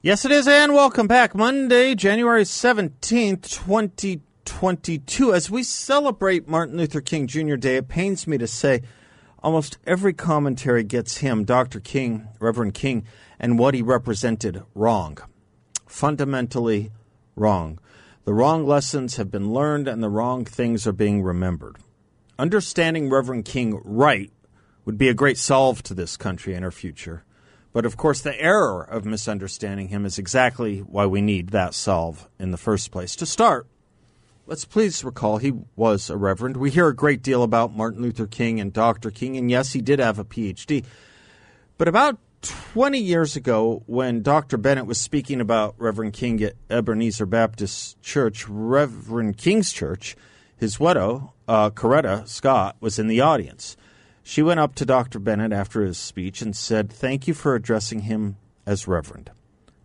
Yes, it is, and welcome back. Monday, January 17th, 2022. As we celebrate Martin Luther King Jr. Day, it pains me to say almost every commentary gets him, Dr. King, Reverend King, and what he represented wrong. Fundamentally wrong. The wrong lessons have been learned, and the wrong things are being remembered. Understanding Reverend King right would be a great solve to this country and our future. But of course, the error of misunderstanding him is exactly why we need that solve in the first place. To start, let's please recall he was a reverend. We hear a great deal about Martin Luther King and Dr. King, and yes, he did have a PhD. But about 20 years ago, when Dr. Bennett was speaking about Reverend King at Ebenezer Baptist Church, Reverend King's church, his widow, uh, Coretta Scott, was in the audience. She went up to Dr. Bennett after his speech and said, Thank you for addressing him as Reverend.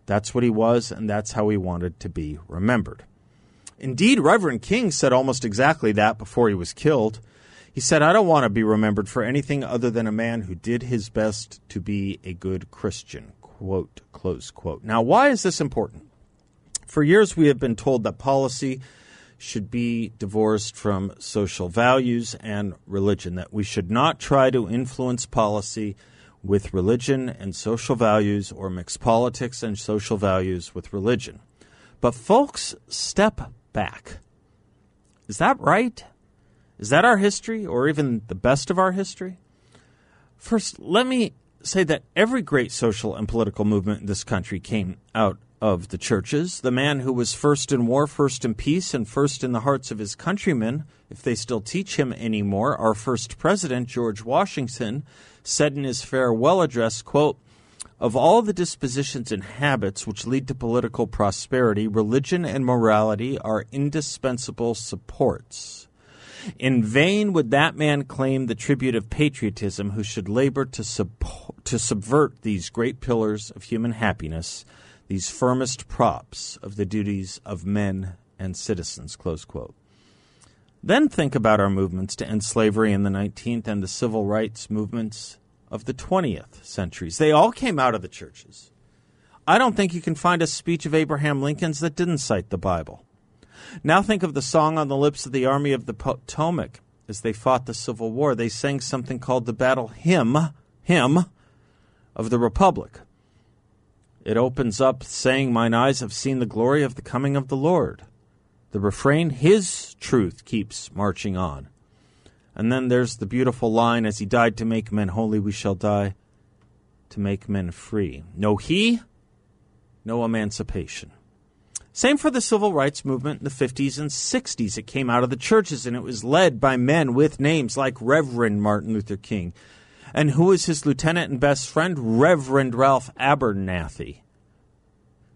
That's what he was, and that's how he wanted to be remembered. Indeed, Reverend King said almost exactly that before he was killed. He said, I don't want to be remembered for anything other than a man who did his best to be a good Christian. Quote, close quote. Now, why is this important? For years, we have been told that policy should be divorced from social values and religion, that we should not try to influence policy with religion and social values or mix politics and social values with religion. But, folks, step back. Is that right? Is that our history or even the best of our history? First, let me say that every great social and political movement in this country came out of the churches. The man who was first in war, first in peace, and first in the hearts of his countrymen, if they still teach him anymore, our first president, George Washington, said in his farewell address, quote, of all the dispositions and habits which lead to political prosperity, religion and morality are indispensable supports. In vain would that man claim the tribute of patriotism who should labor to, sub- to subvert these great pillars of human happiness these firmest props of the duties of men and citizens. Then think about our movements to end slavery in the 19th and the civil rights movements of the 20th centuries. They all came out of the churches. I don't think you can find a speech of Abraham Lincoln's that didn't cite the Bible. Now think of the song on the lips of the Army of the Potomac as they fought the Civil War. They sang something called the Battle Hymn, Hymn of the Republic. It opens up saying, Mine eyes have seen the glory of the coming of the Lord. The refrain, His truth keeps marching on. And then there's the beautiful line, As He died to make men holy, we shall die to make men free. No He, no emancipation. Same for the civil rights movement in the 50s and 60s. It came out of the churches and it was led by men with names like Reverend Martin Luther King, and who is his lieutenant and best friend? Reverend Ralph Abernathy,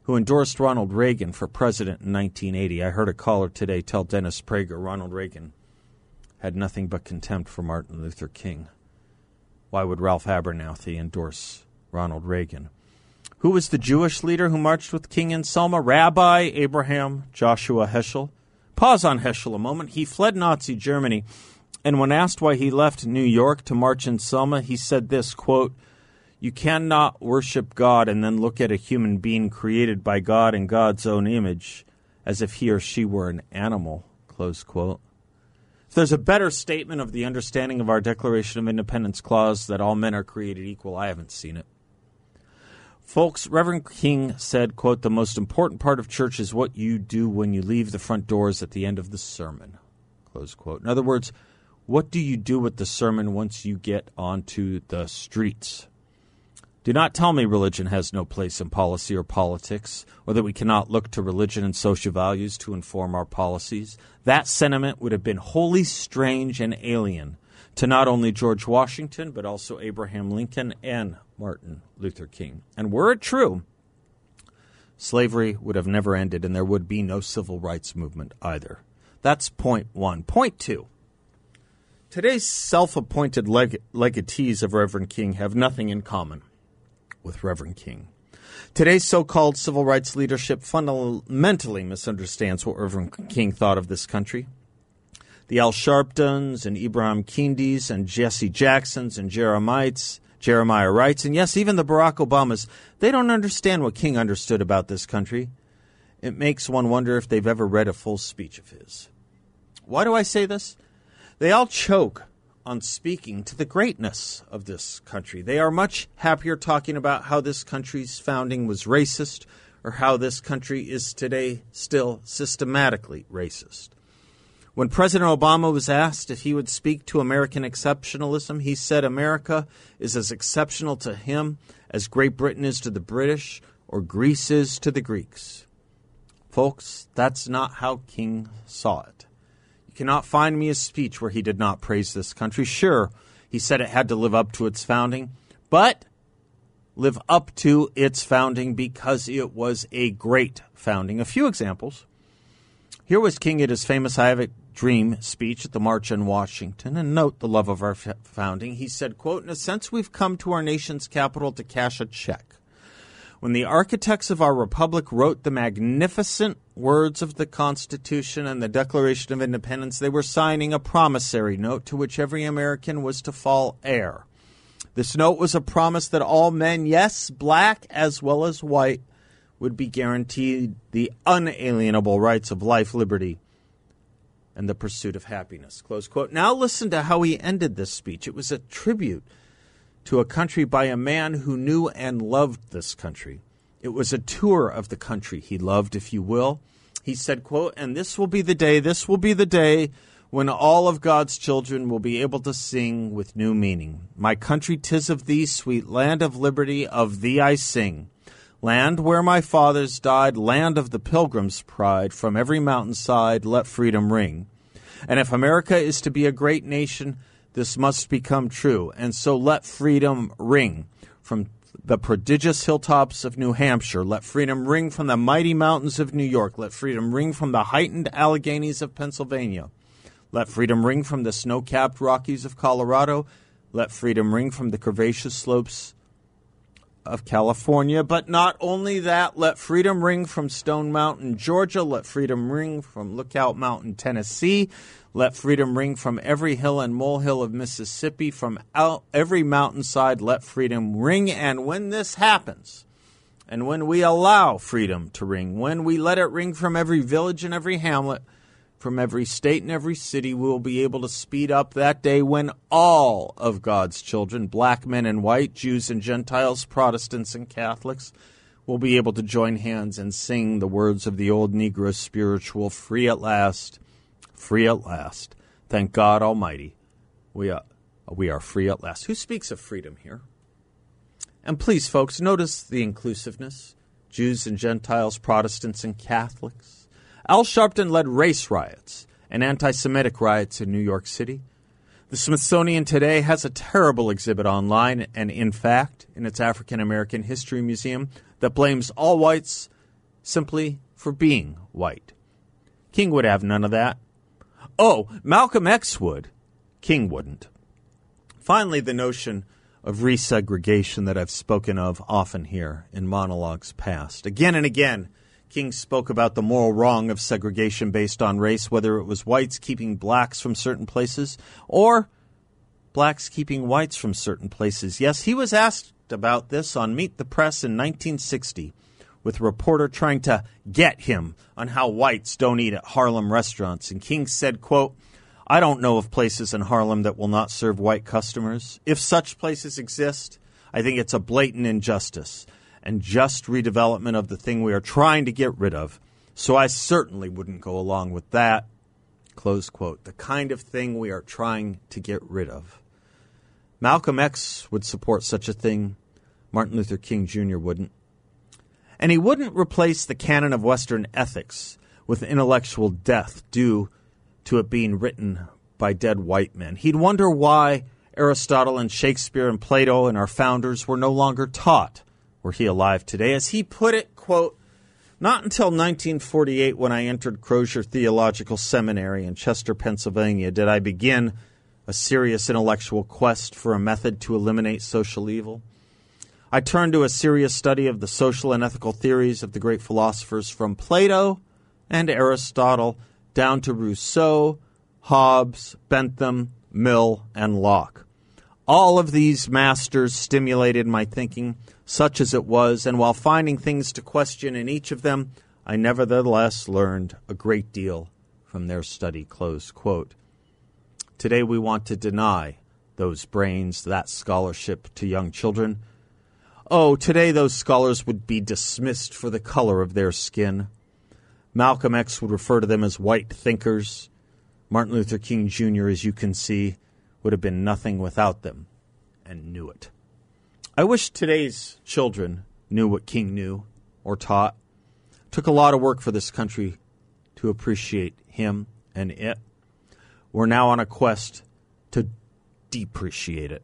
who endorsed Ronald Reagan for president in 1980. I heard a caller today tell Dennis Prager Ronald Reagan had nothing but contempt for Martin Luther King. Why would Ralph Abernathy endorse Ronald Reagan? Who was the Jewish leader who marched with King in Selma? Rabbi Abraham Joshua Heschel. Pause on Heschel a moment. He fled Nazi Germany and when asked why he left New York to march in Selma, he said this quote, You cannot worship God and then look at a human being created by God in God's own image as if he or she were an animal. Close quote. If there's a better statement of the understanding of our Declaration of Independence clause that all men are created equal, I haven't seen it. Folks, Reverend King said, quote, the most important part of church is what you do when you leave the front doors at the end of the sermon. Close quote. In other words, what do you do with the sermon once you get onto the streets? Do not tell me religion has no place in policy or politics, or that we cannot look to religion and social values to inform our policies. That sentiment would have been wholly strange and alien to not only George Washington, but also Abraham Lincoln and Martin Luther King. And were it true, slavery would have never ended and there would be no civil rights movement either. That's point one. Point two. Today's self appointed leg- legatees of Reverend King have nothing in common with Reverend King. Today's so called civil rights leadership fundamentally misunderstands what Reverend King thought of this country the Al Sharptons and Ibram Kendis and Jesse Jacksons and Jeremites, Jeremiah Wrights, and yes, even the Barack Obamas, they don't understand what King understood about this country. It makes one wonder if they've ever read a full speech of his. Why do I say this? They all choke on speaking to the greatness of this country. They are much happier talking about how this country's founding was racist or how this country is today still systematically racist. When President Obama was asked if he would speak to American exceptionalism, he said America is as exceptional to him as Great Britain is to the British or Greece is to the Greeks. Folks, that's not how King saw it. Cannot find me a speech where he did not praise this country. Sure, he said it had to live up to its founding, but live up to its founding because it was a great founding. A few examples. Here was King at his famous I Have a Dream speech at the March on Washington, and note the love of our founding. He said, quote, In a sense, we've come to our nation's capital to cash a check. When the architects of our republic wrote the magnificent words of the Constitution and the Declaration of Independence, they were signing a promissory note to which every American was to fall heir. This note was a promise that all men, yes, black as well as white, would be guaranteed the unalienable rights of life, liberty, and the pursuit of happiness. Now listen to how he ended this speech. It was a tribute to a country by a man who knew and loved this country. It was a tour of the country he loved, if you will. He said, quote, and this will be the day, this will be the day when all of God's children will be able to sing with new meaning. My country, tis of thee, sweet land of liberty, of thee I sing. Land where my fathers died, land of the pilgrim's pride, from every mountainside let freedom ring. And if America is to be a great nation, this must become true. And so let freedom ring from the prodigious hilltops of New Hampshire. Let freedom ring from the mighty mountains of New York. Let freedom ring from the heightened Alleghenies of Pennsylvania. Let freedom ring from the snow capped Rockies of Colorado. Let freedom ring from the curvaceous slopes of California. But not only that, let freedom ring from Stone Mountain, Georgia. Let freedom ring from Lookout Mountain, Tennessee. Let freedom ring from every hill and molehill of Mississippi, from out every mountainside. Let freedom ring. And when this happens, and when we allow freedom to ring, when we let it ring from every village and every hamlet, from every state and every city, we will be able to speed up that day when all of God's children, black men and white, Jews and Gentiles, Protestants and Catholics, will be able to join hands and sing the words of the old Negro spiritual, free at last, free at last. Thank God Almighty, we are, we are free at last. Who speaks of freedom here? And please, folks, notice the inclusiveness Jews and Gentiles, Protestants and Catholics. Al Sharpton led race riots and anti Semitic riots in New York City. The Smithsonian today has a terrible exhibit online and, in fact, in its African American History Museum that blames all whites simply for being white. King would have none of that. Oh, Malcolm X would. King wouldn't. Finally, the notion of resegregation that I've spoken of often here in monologues past. Again and again, King spoke about the moral wrong of segregation based on race, whether it was whites keeping blacks from certain places or blacks keeping whites from certain places. Yes, he was asked about this on Meet the Press in 1960 with a reporter trying to get him on how whites don't eat at Harlem restaurants. And King said, quote, I don't know of places in Harlem that will not serve white customers. If such places exist, I think it's a blatant injustice and just redevelopment of the thing we are trying to get rid of. So I certainly wouldn't go along with that. Close quote. The kind of thing we are trying to get rid of. Malcolm X would support such a thing. Martin Luther King Jr. wouldn't. And he wouldn't replace the canon of Western ethics with intellectual death due to it being written by dead white men. He'd wonder why Aristotle and Shakespeare and Plato and our founders were no longer taught were he alive today. As he put it, quote, not until 1948, when I entered Crozer Theological Seminary in Chester, Pennsylvania, did I begin a serious intellectual quest for a method to eliminate social evil. I turned to a serious study of the social and ethical theories of the great philosophers from Plato and Aristotle down to Rousseau, Hobbes, Bentham, Mill, and Locke. All of these masters stimulated my thinking, such as it was, and while finding things to question in each of them, I nevertheless learned a great deal from their study. Today we want to deny those brains, that scholarship to young children. Oh, today those scholars would be dismissed for the color of their skin. Malcolm X would refer to them as white thinkers. Martin Luther King Jr., as you can see, would have been nothing without them and knew it. I wish today's children knew what King knew or taught. It took a lot of work for this country to appreciate him and it. We're now on a quest to depreciate it.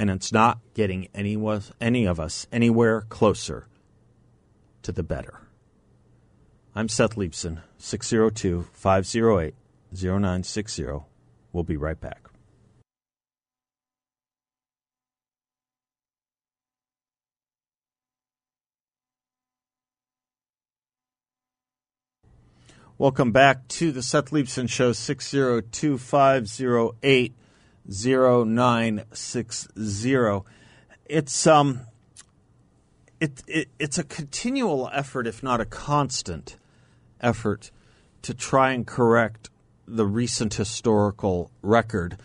And it's not getting any, any of us anywhere closer to the better. I'm Seth Leibsohn, 602 508 0960. We'll be right back. Welcome back to the Seth Leibsohn Show, 602 508 0960. It's, um, it, it, it's a continual effort, if not a constant effort, to try and correct the recent historical record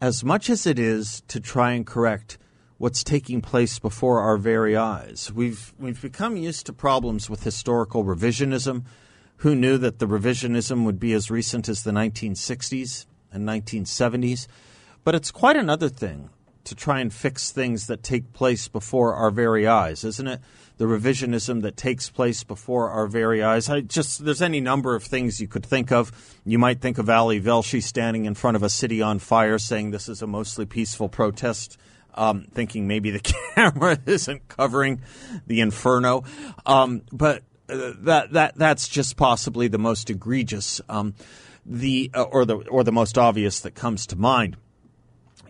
as much as it is to try and correct what's taking place before our very eyes. We've, we've become used to problems with historical revisionism who knew that the revisionism would be as recent as the 1960s and 1970s? But it's quite another thing to try and fix things that take place before our very eyes, isn't it? The revisionism that takes place before our very eyes. I just there's any number of things you could think of. You might think of Ali Velshi standing in front of a city on fire, saying this is a mostly peaceful protest. Um, thinking maybe the camera isn't covering the inferno, um, but that that that's just possibly the most egregious, um, the uh, or the or the most obvious that comes to mind.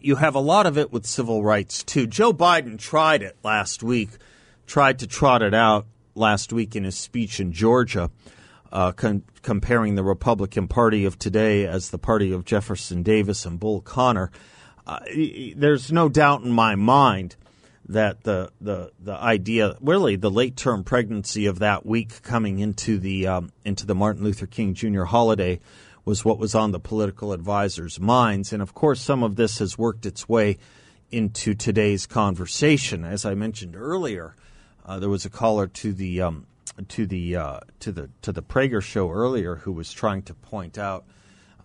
You have a lot of it with civil rights too. Joe Biden tried it last week, tried to trot it out last week in his speech in Georgia, uh, comparing the Republican Party of today as the party of Jefferson Davis and Bull Connor. Uh, there's no doubt in my mind that the the the idea, really, the late term pregnancy of that week coming into the um, into the Martin Luther King Jr. holiday was what was on the political advisors' minds, and of course, some of this has worked its way into today's conversation. As I mentioned earlier, uh, there was a caller to the um, to the uh, to the to the Prager show earlier who was trying to point out.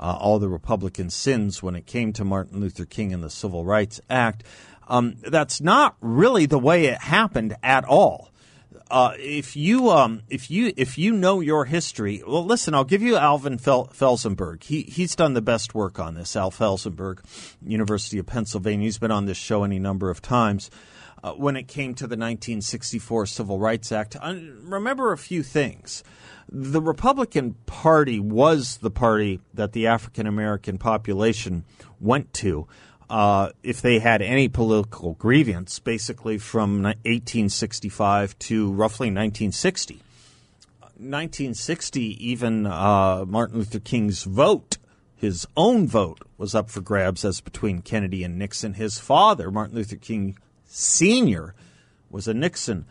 Uh, all the Republican sins when it came to Martin Luther King and the Civil Rights Act. Um, that's not really the way it happened at all. Uh, if you um, if you if you know your history, well, listen. I'll give you Alvin Fel- Felzenberg. He he's done the best work on this. Al Felzenberg, University of Pennsylvania. He's been on this show any number of times. Uh, when it came to the 1964 Civil Rights Act, uh, remember a few things. The Republican Party was the party that the African American population went to uh, if they had any political grievance, basically from 1865 to roughly 1960. 1960, even uh, Martin Luther King's vote, his own vote, was up for grabs as between Kennedy and Nixon. His father, Martin Luther King Sr., was a Nixon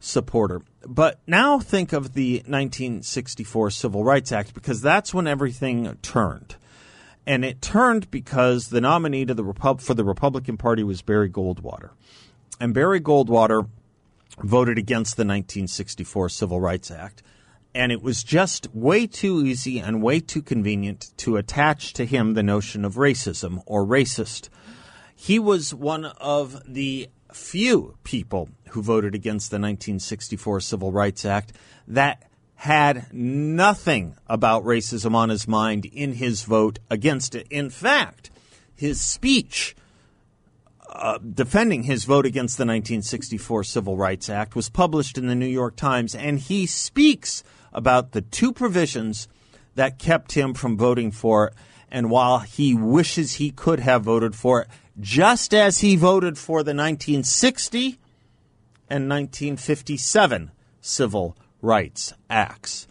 supporter. But now think of the 1964 Civil Rights Act because that's when everything turned and it turned because the nominee to the Repub- for the Republican Party was Barry Goldwater, and Barry Goldwater voted against the 1964 Civil Rights Act, and it was just way too easy and way too convenient to attach to him the notion of racism or racist. He was one of the few people who voted against the 1964 Civil Rights Act that had nothing about racism on his mind in his vote against it. In fact, his speech uh, defending his vote against the 1964 Civil Rights Act was published in the New York Times, and he speaks about the two provisions that kept him from voting for it. And while he wishes he could have voted for it, just as he voted for the 1960 and 1957 Civil Rights Acts.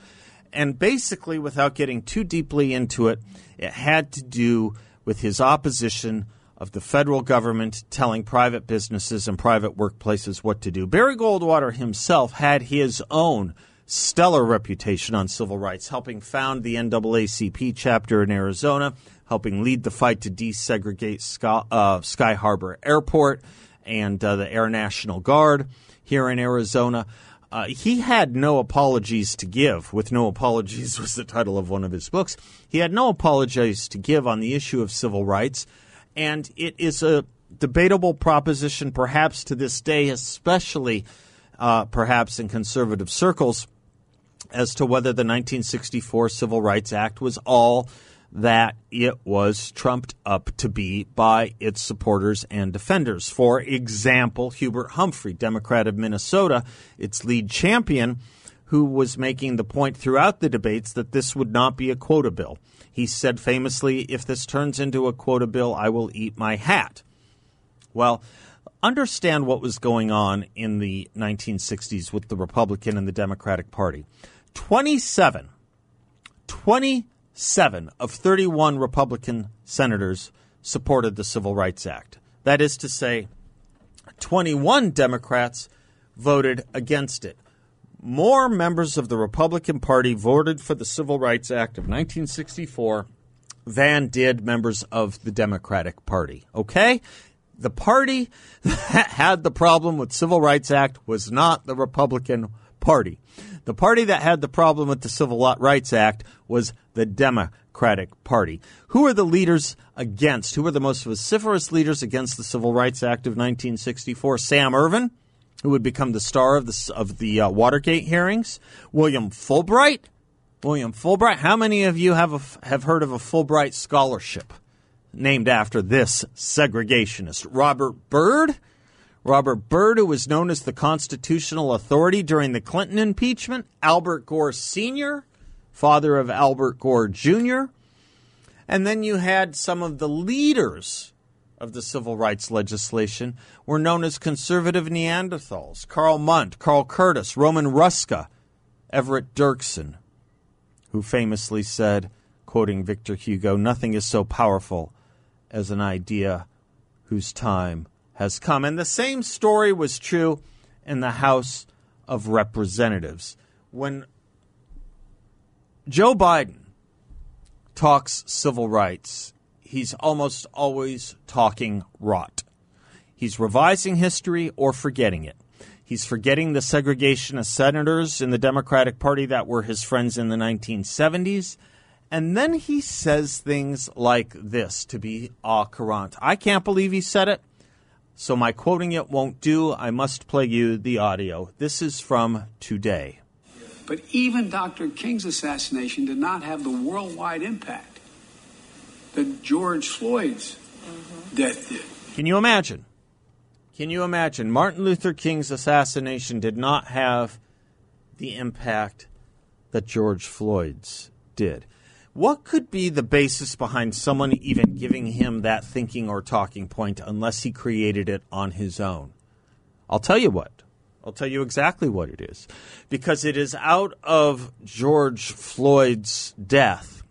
And basically, without getting too deeply into it, it had to do with his opposition of the federal government telling private businesses and private workplaces what to do. Barry Goldwater himself had his own stellar reputation on civil rights, helping found the NAACP chapter in Arizona, helping lead the fight to desegregate Sky, uh, Sky Harbor Airport and uh, the Air National Guard here in Arizona. Uh, he had no apologies to give. With No Apologies was the title of one of his books. He had no apologies to give on the issue of civil rights, and it is a debatable proposition, perhaps to this day, especially uh, perhaps in conservative circles, as to whether the 1964 Civil Rights Act was all that it was trumped up to be by its supporters and defenders. For example, Hubert Humphrey, Democrat of Minnesota, its lead champion, who was making the point throughout the debates that this would not be a quota bill. He said famously, If this turns into a quota bill, I will eat my hat. Well, understand what was going on in the 1960s with the Republican and the Democratic Party. 27, 20 seven of 31 Republican senators supported the Civil Rights Act. That is to say, 21 Democrats voted against it. More members of the Republican Party voted for the Civil Rights Act of 1964 than did members of the Democratic Party. Okay? The party that had the problem with Civil Rights Act was not the Republican Party. The party that had the problem with the Civil Rights Act was the Democratic Party. Who are the leaders against? Who are the most vociferous leaders against the Civil Rights Act of 1964? Sam Ervin, who would become the star of the, of the uh, Watergate hearings. William Fulbright. William Fulbright. How many of you have a, have heard of a Fulbright scholarship named after this segregationist? Robert Byrd Robert Byrd, who was known as the constitutional authority during the Clinton impeachment, Albert Gore Sr., father of Albert Gore Jr., and then you had some of the leaders of the civil rights legislation were known as conservative Neanderthals. Karl Mundt, Carl Curtis, Roman Hruska, Everett Dirksen, who famously said, quoting Victor Hugo, nothing is so powerful as an idea whose time has come. And the same story was true in the House of Representatives. When Joe Biden talks civil rights, he's almost always talking rot. He's revising history or forgetting it. He's forgetting the segregation of senators in the Democratic Party that were his friends in the 1970s. And then he says things like this to be au courant. I can't believe he said it. So my quoting it won't do. I must play you the audio. This is from today. But even Dr. King's assassination did not have the worldwide impact that George Floyd's mm-hmm. death did. Can you imagine? Can you imagine? Martin Luther King's assassination did not have the impact that George Floyd's did. What could be the basis behind someone even giving him that thinking or talking point unless he created it on his own? I'll tell you what. I'll tell you exactly what it is. Because it is out of George Floyd's death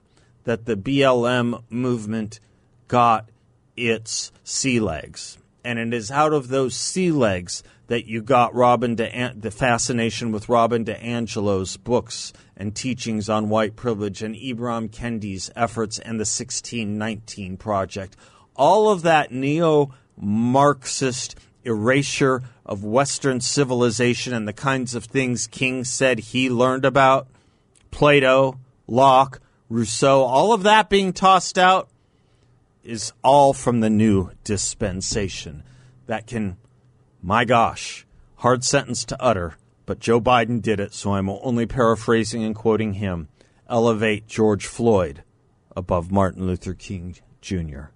that the BLM movement got its sea legs. And it is out of those sea legs that you got Robin De, the fascination with Robin DiAngelo's books and teachings on white privilege and Ibram Kendi's efforts and the 1619 Project. All of that neo Marxist erasure of Western civilization and the kinds of things King said he learned about, Plato, Locke, Rousseau, all of that being tossed out is all from the new dispensation that can my gosh, hard sentence to utter, but Joe Biden did it, so I'm only paraphrasing and quoting him. Elevate George Floyd above Martin Luther King Jr.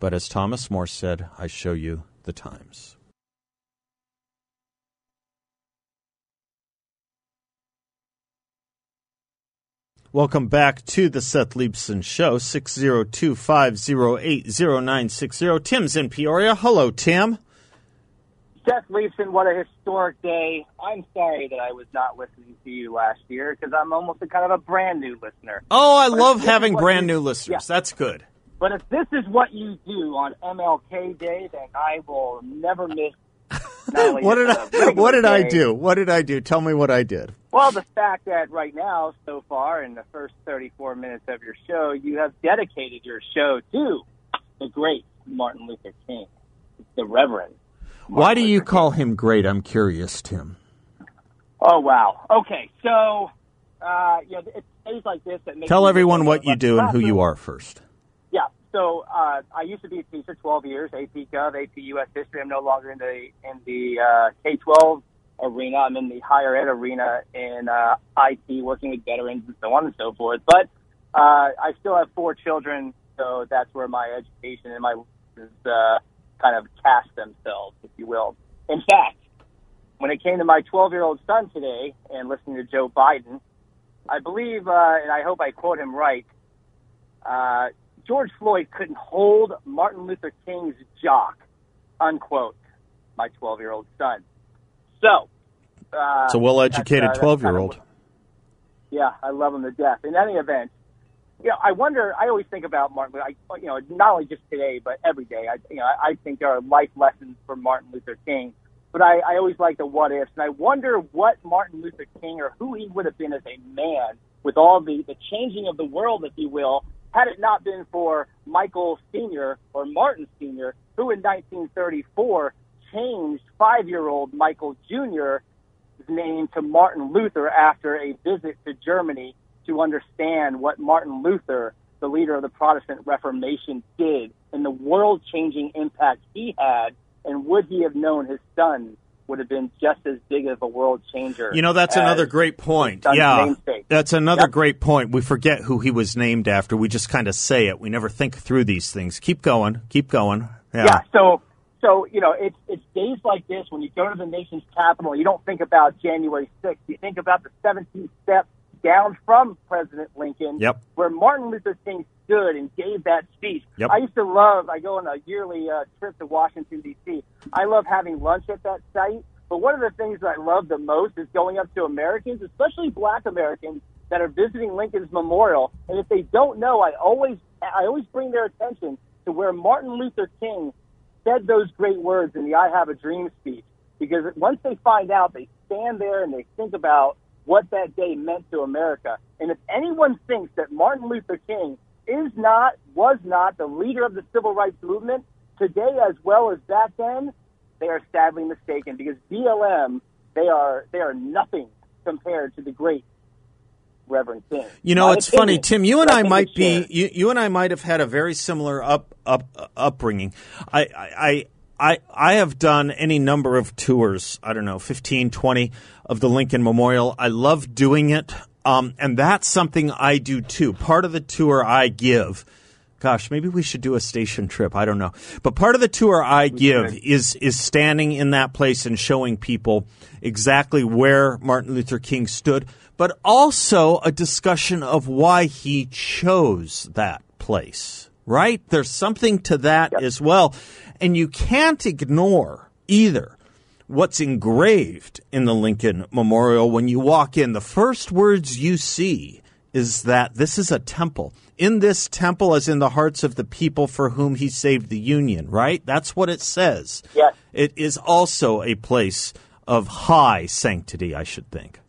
But as Thomas More said, I show you the times. Welcome back to the Seth Leibsohn Show, 602 508 0960. Tim's in Peoria. Hello, Tim. Seth Leibsohn, what a historic day. I'm sorry that I was not listening to you last year because I'm almost a kind of a brand new listener. Oh, I But love having brand new listeners. Yeah. That's good. But if this is what you do on MLK Day, then I will never miss. What did just I a regular what did I do? What did I do? Tell me what I did. Well, the fact that right now, so far, in the first 34 minutes of your show, you have dedicated your show to the great Martin Luther King, the Reverend. Why do you Luther call him great? I'm curious, Tim. Oh wow. Okay, so uh, you know, it's days like this that make Tell everyone what you do and who you are first. So uh, I used to be a teacher, 12 years, AP Gov, AP US History. I'm no longer in the in the uh, K-12 arena. I'm in the higher ed arena in uh, IT, working with veterans and so on and so forth. But uh, I still have four children, so that's where my education and my uh, kind of cast themselves, if you will. In fact, when it came to my 12 year old son today and listening to Joe Biden, I believe, uh, and I hope I quote him right, uh, George Floyd couldn't hold Martin Luther King's jock, unquote, my 12 year old son. So, uh, It's a well educated that's, uh, 12 that's year old. yeah, I love him to death. In any event, you know, I wonder. I always think about Martin. Luther. I, you know, not only just today, but every day. I, you know, I, think there are life lessons for Martin Luther King. But I, I always like the what ifs, and I wonder what Martin Luther King or who he would have been as a man with all the the changing of the world, if you will, had it not been for Michael Senior or Martin Senior, who in 1934 changed five-year-old Michael Jr.'s name to Martin Luther after a visit to Germany to understand what Martin Luther, the leader of the Protestant Reformation, did and the world changing impact he had. And would he have known his son would have been just as big of a world changer? You know, that's another great point. Yeah. namesake. That's another Yep. great point. We forget who he was named after. We just kind of say it. We never think through these things. Keep going. Keep going. Yeah. Yeah. So, so you know, it's it's days like this when you go to the nation's capital. You don't think about January 6th. You think about the 17th step down from President Lincoln, Yep. where Martin Luther King stood and gave that speech. Yep. I used to love. I go on a yearly uh, trip to Washington D.C. I love having lunch at that site. But one of the things that I love the most is going up to Americans, especially Black Americans, that are visiting Lincoln's Memorial. And if they don't know, I always I always bring their attention to where Martin Luther King said those great words in the I Have a Dream speech. Because once they find out, they stand there and they think about what that day meant to America. And if anyone thinks that Martin Luther King is not, was not the leader of the civil rights movement today as well as back then, they are sadly mistaken because BLM, they are, they are nothing compared to the great Reverend King. You know, My it's funny, Tim. You and but I might be you, you and I might have had a very similar up up upbringing. I I I I have done any number of tours. I don't know, 15, 20 of the Lincoln Memorial. I love doing it, um, and that's something I do too. Part of the tour I give. Gosh, maybe we should do a station trip. I don't know, but part of the tour I give is is standing in that place and showing people exactly where Martin Luther King stood, but also a discussion of why he chose that place. Right? There's something to that as well, and you can't ignore either what's engraved in the Lincoln Memorial when you walk in. The first words you see is that this is a temple. In this temple, as in the hearts of the people for whom he saved the Union, right? That's what it says. Yes. It is also a place of high sanctity, I should think.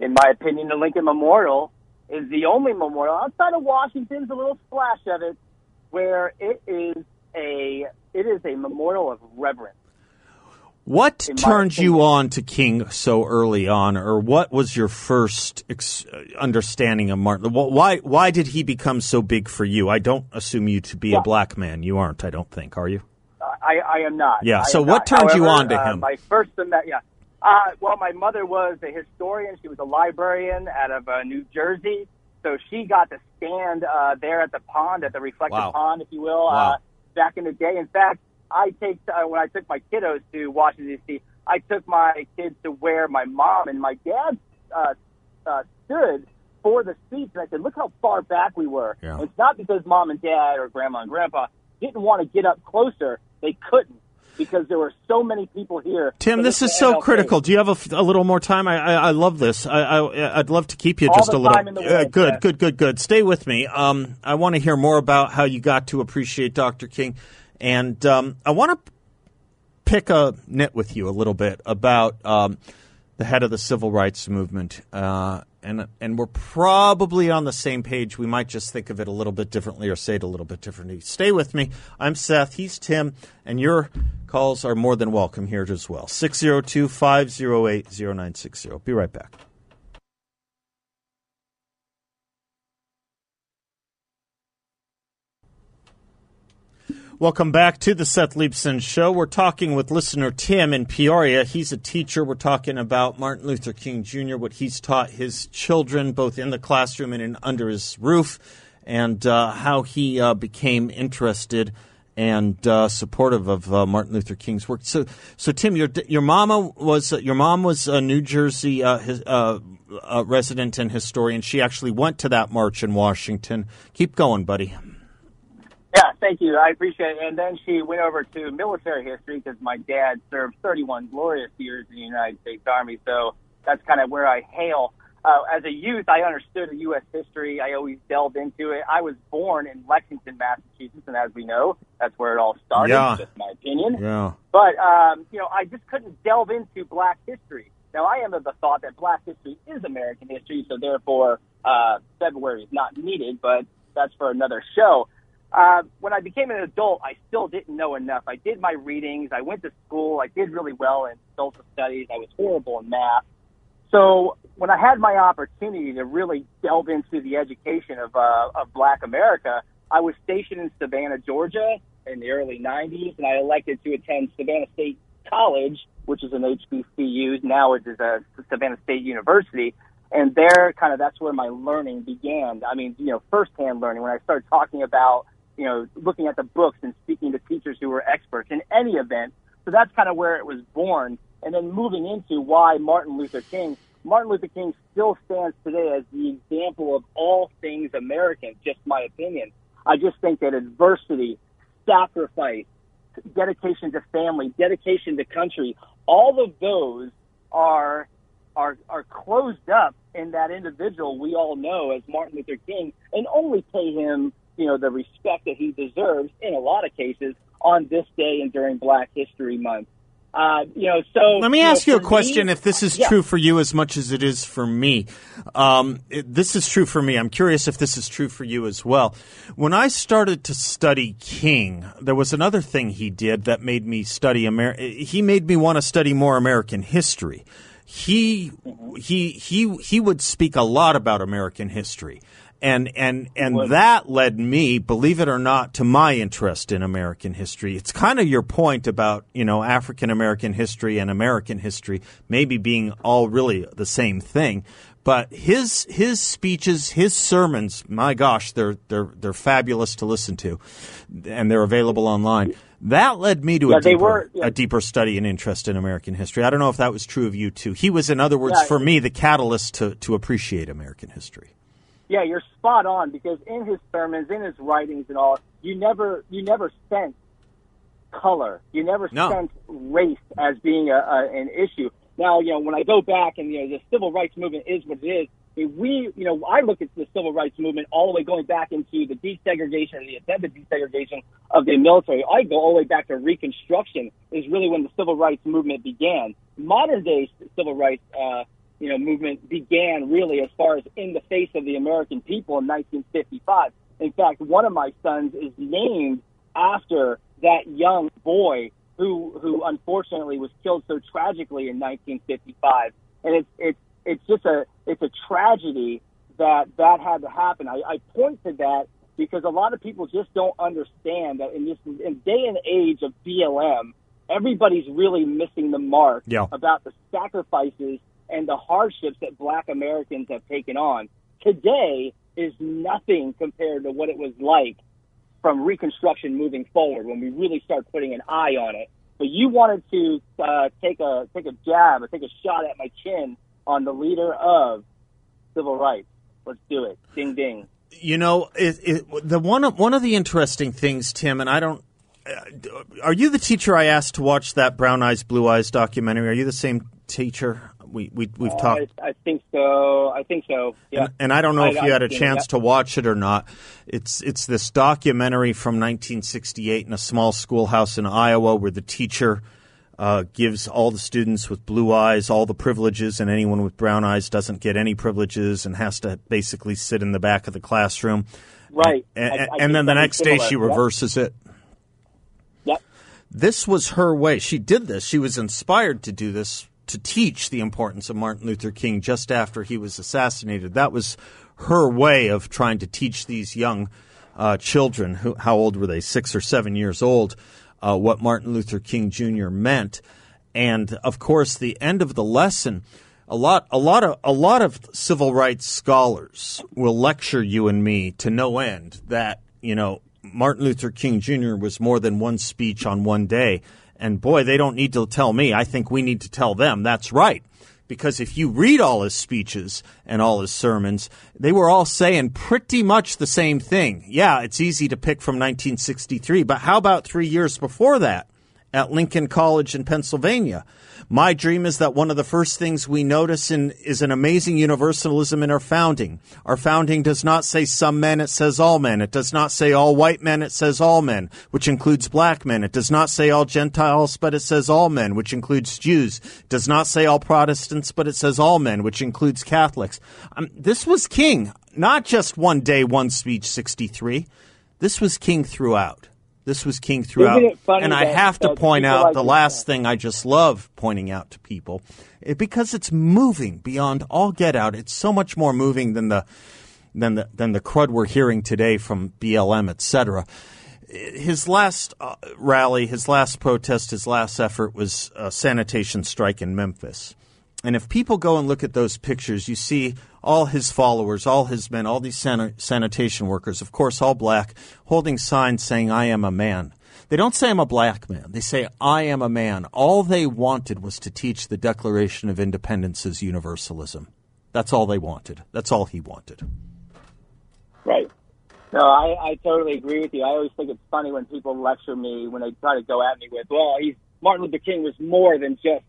in my opinion, the Lincoln Memorial is the only memorial outside of Washington's a little splash of it, where it is a it is a memorial of reverence. What turned you on to King so early on, or what was your first ex- understanding of Martin? Why why did he become so big for you? I don't assume you to be a black man. You aren't, I don't think, are you? I, I am not. Yeah, I so what not. turned you on to uh, him? My first, sem- yeah, Uh, well, my mother was a historian. She was a librarian out of uh, New Jersey. So she got to stand uh, there at the pond, at the reflective Wow. pond, if you will, Wow. Back in the day. In fact, I take uh, when I took my kiddos to Washington D.C., I took my kids to where my mom and my dad uh, uh, stood for the speech, and I said, "Look how far back we were." Yeah. And it's not because mom and dad or grandma and grandpa didn't want to get up closer; they couldn't because there were so many people here. Tim, this is so critical. Do you have a little more time? I, I, I love this. I, I, I'd love to keep you All just a little. time in the Uh, good, Jeff. good, good, good. Stay with me. Um, I want to hear more about how you got to appreciate Dr. King, and um, I want to pick a nit with you a little bit about um, the head of the civil rights movement. Uh, and, and we're probably on the same page. We might just think of it a little bit differently or say it a little bit differently. Stay with me. I'm Seth. He's Tim. And your calls are more than welcome here as well. 602 508 0960. Be right back. Welcome back to the Seth Leibsohn Show. We're talking with listener Tim in Peoria. He's a teacher. We're talking about Martin Luther King Jr., what he's taught his children, both in the classroom and in, under his roof, and uh, how he uh, became interested and uh, supportive of uh, Martin Luther King's work. So, so Tim, your your mama was your mom was a New Jersey uh, his, uh, resident and historian. She actually went to that march in Washington. Keep going, buddy. Yeah, thank you. I appreciate it. And then she went over to military history because my dad served 31 glorious years in the United States Army. So that's kind of where I hail. Uh, as a youth, I understood U.S. history. I always delved into it. I was born in Lexington, Massachusetts, and as we know, that's where it all started. Yeah. Just my opinion. Yeah. But um, you know, I just couldn't delve into Black history. Now, I am of the thought that Black history is American history, so therefore uh, February is not needed. But that's for another show. Uh, when I became an adult, I still didn't know enough. I did my readings. I went to school. I did really well in social studies. I was horrible in math. So when I had my opportunity to really delve into the education of uh, of Black America, I was stationed in Savannah, Georgia, in the early '90s, and I elected to attend Savannah State College, which is an HBCU. Now it is a Savannah State University, and there, kind of, that's where my learning began. I mean, you know, firsthand learning. When I started talking about, you know, looking at the books and speaking to teachers who were experts in any event. So that's kind of where it was born. And then moving into why Martin Luther King. Martin Luther King still stands today as the example of all things American, just my opinion. I just think that adversity, sacrifice, dedication to family, dedication to country, all of those are are are closed up in that individual we all know as Martin Luther King and only pay him, you know, the respect that he deserves in a lot of cases on this day and during Black History Month. Uh, you know, so Let me know, ask you a question me- if this is Yeah. true for you as much as it is for me. Um, it- this is true for me. I'm curious if this is true for you as well. When I started to study King, there was another thing he did that made me study Amer- he made me want to study more American history. He he he he would speak a lot about American history. And and and that led me, believe it or not, to my interest in American history. It's kind of your point about you know African American history and American history maybe being all really the same thing. But his his speeches, his sermons, my gosh, they're they're they're fabulous to listen to, and they're available online. That led me to Yeah, a deeper were- yeah. a deeper study and interest in American history. I don't know if that was true of you too. He was, in other words, Yeah. for me, the catalyst to to appreciate American history. Yeah, you're spot on because in his sermons, in his writings, and all, you never you never sense color. You never No. sense race as being a, a, an issue. Now, you know, when I go back and you know the civil rights movement is what it is. I mean, we, you know, I look at the civil rights movement all the way going back into the desegregation or the attempted desegregation of the military. I go all the way back to Reconstruction is really when the civil rights movement began. Modern day civil rights, uh, you know, movement began really as far as in the face of the American people in 1955. In fact, one of my sons is named after that young boy who who unfortunately was killed so tragically in 1955. And it's it's it's just a it's a tragedy that that had to happen. I, I point to that because a lot of people just don't understand that in this in day and age of BLM, everybody's really missing the mark Yeah. about the sacrifices and the hardships that black Americans have taken on. Today is nothing compared to what it was like from Reconstruction moving forward when we really start putting an eye on it. But you wanted to uh, take a take a jab or take a shot at my chin on the leader of civil rights. Let's do it. Ding ding. You know, it, it, the one of, one of the interesting things, Tim, and I don't. Uh, are you the teacher I asked to watch that Brown Eyes Blue Eyes documentary? Are you the same teacher? We we we've talked. I, I think so. I think so. Yeah. And, and I don't know I- if you had a chance it. to watch it or not. It's it's this documentary from 1968 in a small schoolhouse in Iowa where the teacher uh, gives all the students with blue eyes all the privileges, and anyone with brown eyes doesn't get any privileges and has to basically sit in the back of the classroom. Right. And, I- I and then the next day she Yep. reverses it. Yep. This was her way. She did this. She was inspired to do this to teach the importance of Martin Luther King just after he was assassinated. That was her way of trying to teach these young uh, children, who, how old were they, six or seven years old, uh, what Martin Luther King Jr. meant. And of course, the end of the lesson, a lot, a lot of, a lot of civil rights scholars will lecture you and me to no end that you know Martin Luther King Jr. was more than one speech on one day. And boy, they don't need to tell me. I think we need to tell them that's right. Because if you read all his speeches and all his sermons, they were all saying pretty much the same thing. Yeah, it's easy to pick from 1963, but how about three years before that? At Lincoln College in Pennsylvania. My dream is that one of the first things we notice in, is an amazing universalism in our founding. Our founding does not say some men, it says all men. It does not say all white men, it says all men, which includes black men. It does not say all Gentiles, but it says all men, which includes Jews. It does not say all Protestants, but it says all men, which includes Catholics. Um, this was king, not just one day, one speech, 63. This was king throughout. This was king throughout. It and I that- have to point out like the last thing I just love pointing out to people eh, because it's moving beyond all get out. It's so much more moving than the than the than the crud we're hearing today from BLM, etc. His last uh, rally, his last protest, his last effort was a sanitation strike in Memphis. And if people go and look at those pictures, you see all his followers, all his men, all these san- sanitation workers, of course, all black, holding signs saying, I am a man. They don't say I'm a black man. They say, I am a man. All they wanted was to teach the Declaration of Independence's universalism. That's all they wanted. That's all he wanted. Right. No, I, I totally agree with you. I always think it's funny when people lecture me when they try to go at me with, "Well, he's Martin Luther King was more than just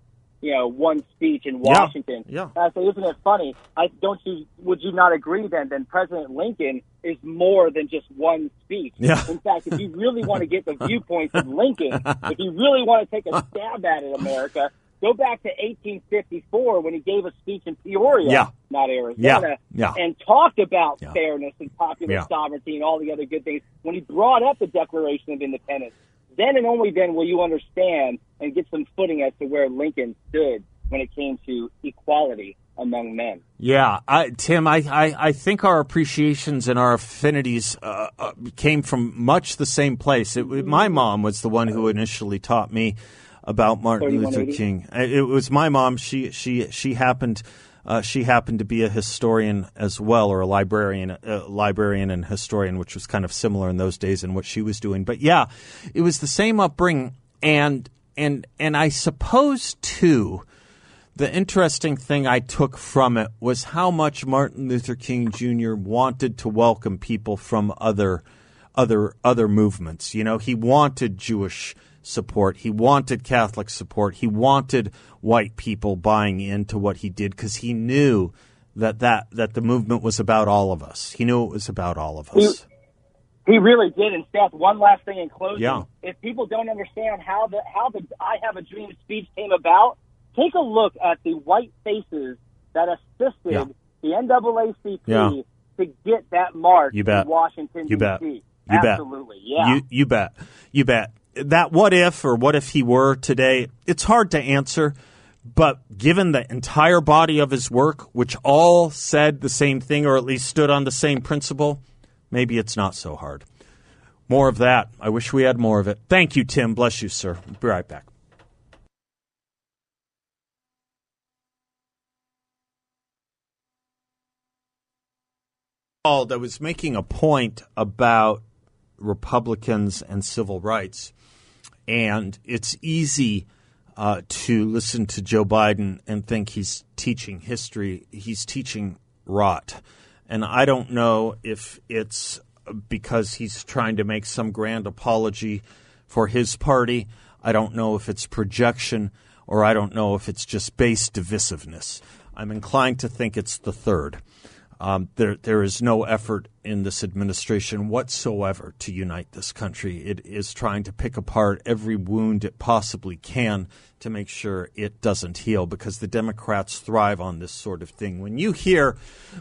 you know one speech in Washington." yeah. And I say, isn't it funny? I don't you would you not agree then? Then President Lincoln is more than just one speech. Yeah. In fact, if you really want to get the viewpoints of Lincoln, if you really want to take a stab at it, America. Go back to 1854 when he gave a speech in Peoria, Yeah. not Arizona, Yeah, yeah. and talked about Yeah. fairness and popular Yeah. sovereignty and all the other good things. When he brought up the Declaration of Independence, then and only then will you understand and get some footing as to where Lincoln stood when it came to equality among men. Yeah, I, Tim, I, I, I think our appreciations and our affinities uh, uh, came from much the same place. It, my mom was the one who initially taught me about Martin Luther King. It was my mom. She she she happened. Uh, she happened to be a historian as well, or a librarian, a librarian and historian, which was kind of similar in those days in what she was doing. But yeah, it was the same upbringing, and and and I suppose too, the interesting thing I took from it was how much Martin Luther King Jr. wanted to welcome people from other other other movements. You know, he wanted Jewish support, he wanted Catholic support, he wanted white people buying into what he did because he knew that, that that the movement was about all of us. He knew it was about all of us. He really did. And Seth, one last thing in closing. Yeah. If people don't understand how the how the I Have a Dream speech came about, take a look at the white faces that assisted Yeah. the NAACP Yeah. to get that march You bet. in Washington You bet. D.C. You bet. Absolutely, yeah. You, you bet. You bet that what if or what if he were today, it's hard to answer. But given the entire body of his work, which all said the same thing or at least stood on the same principle, maybe it's not so hard. More of that. I wish we had more of it. Thank you, Tim. Bless you, sir. We'll be right back. I was making a point about Republicans and civil rights. And it's easy uh, to listen to Joe Biden and think he's teaching history. He's teaching rot. And I don't know if it's because he's trying to make some grand apology for his party. I don't know if it's projection or I don't know if it's just base divisiveness. I'm inclined to think it's the third. Um, there, there is no effort in this administration whatsoever to unite this country. It is trying to pick apart every wound it possibly can to make sure it doesn't heal because the Democrats thrive on this sort of thing. When you hear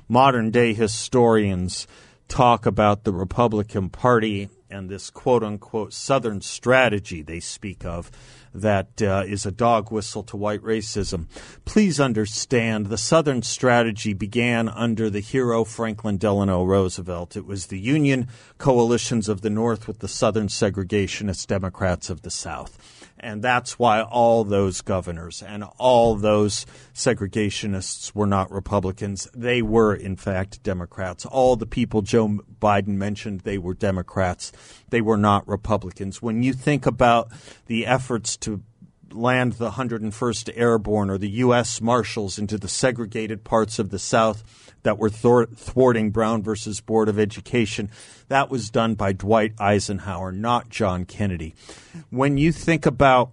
modern day historians talk about the Republican Party and this quote unquote Southern strategy they speak of, that uh, is a dog whistle to white racism. Please understand the Southern strategy began under the hero Franklin Delano Roosevelt. It was the Union coalitions of the North with the Southern segregationist Democrats of the South. And that's why all those governors and all those segregationists were not Republicans. They were, in fact, Democrats. All the people Joe Biden mentioned, they were Democrats. They were not Republicans. When you think about the efforts to land the 101st Airborne or the U.S. Marshals into the segregated parts of the South that were thwarting Brown versus Board of Education. That was done by Dwight Eisenhower, not John Kennedy. When you think about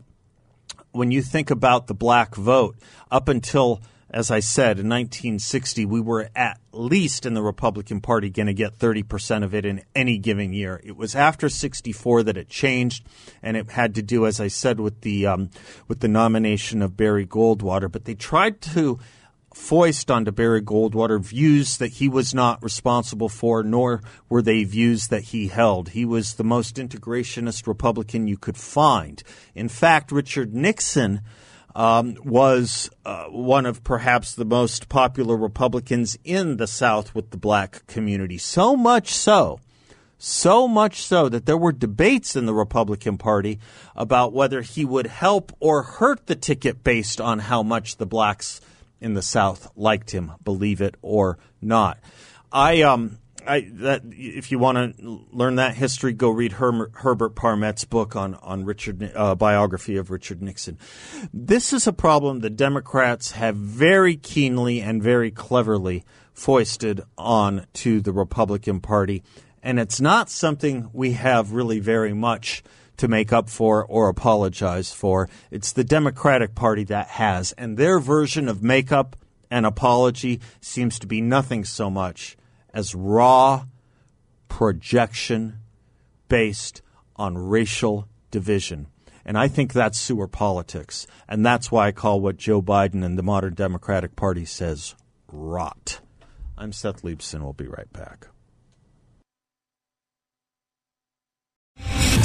when you think about the black vote, up until as I said, in 1960, we were at least in the Republican Party going to get 30% of it in any given year. It was after 64 that it changed, and it had to do, as I said, with the um, with the nomination of Barry Goldwater. But they tried to foist onto Barry Goldwater views that he was not responsible for, nor were they views that he held. He was the most integrationist Republican you could find. In fact, Richard Nixon um, was uh, one of perhaps the most popular Republicans in the South with the black community. So much so. So much so that there were debates in the Republican Party about whether he would help or hurt the ticket based on how much the blacks in the South liked him, believe it or not. I um I that if you want to learn that history, go read Her, Herbert Parmet's book on on Richard uh, biography of Richard Nixon. This is a problem the Democrats have very keenly and very cleverly foisted on to the Republican Party, and it's not something we have really very much to make up for or apologize for. It's the Democratic Party that has, and their version of makeup and apology seems to be nothing so much as raw projection based on racial division. And I think that's sewer politics. And that's why I call what Joe Biden and the modern Democratic Party says rot. I'm Seth Leibsohn. We'll be right back.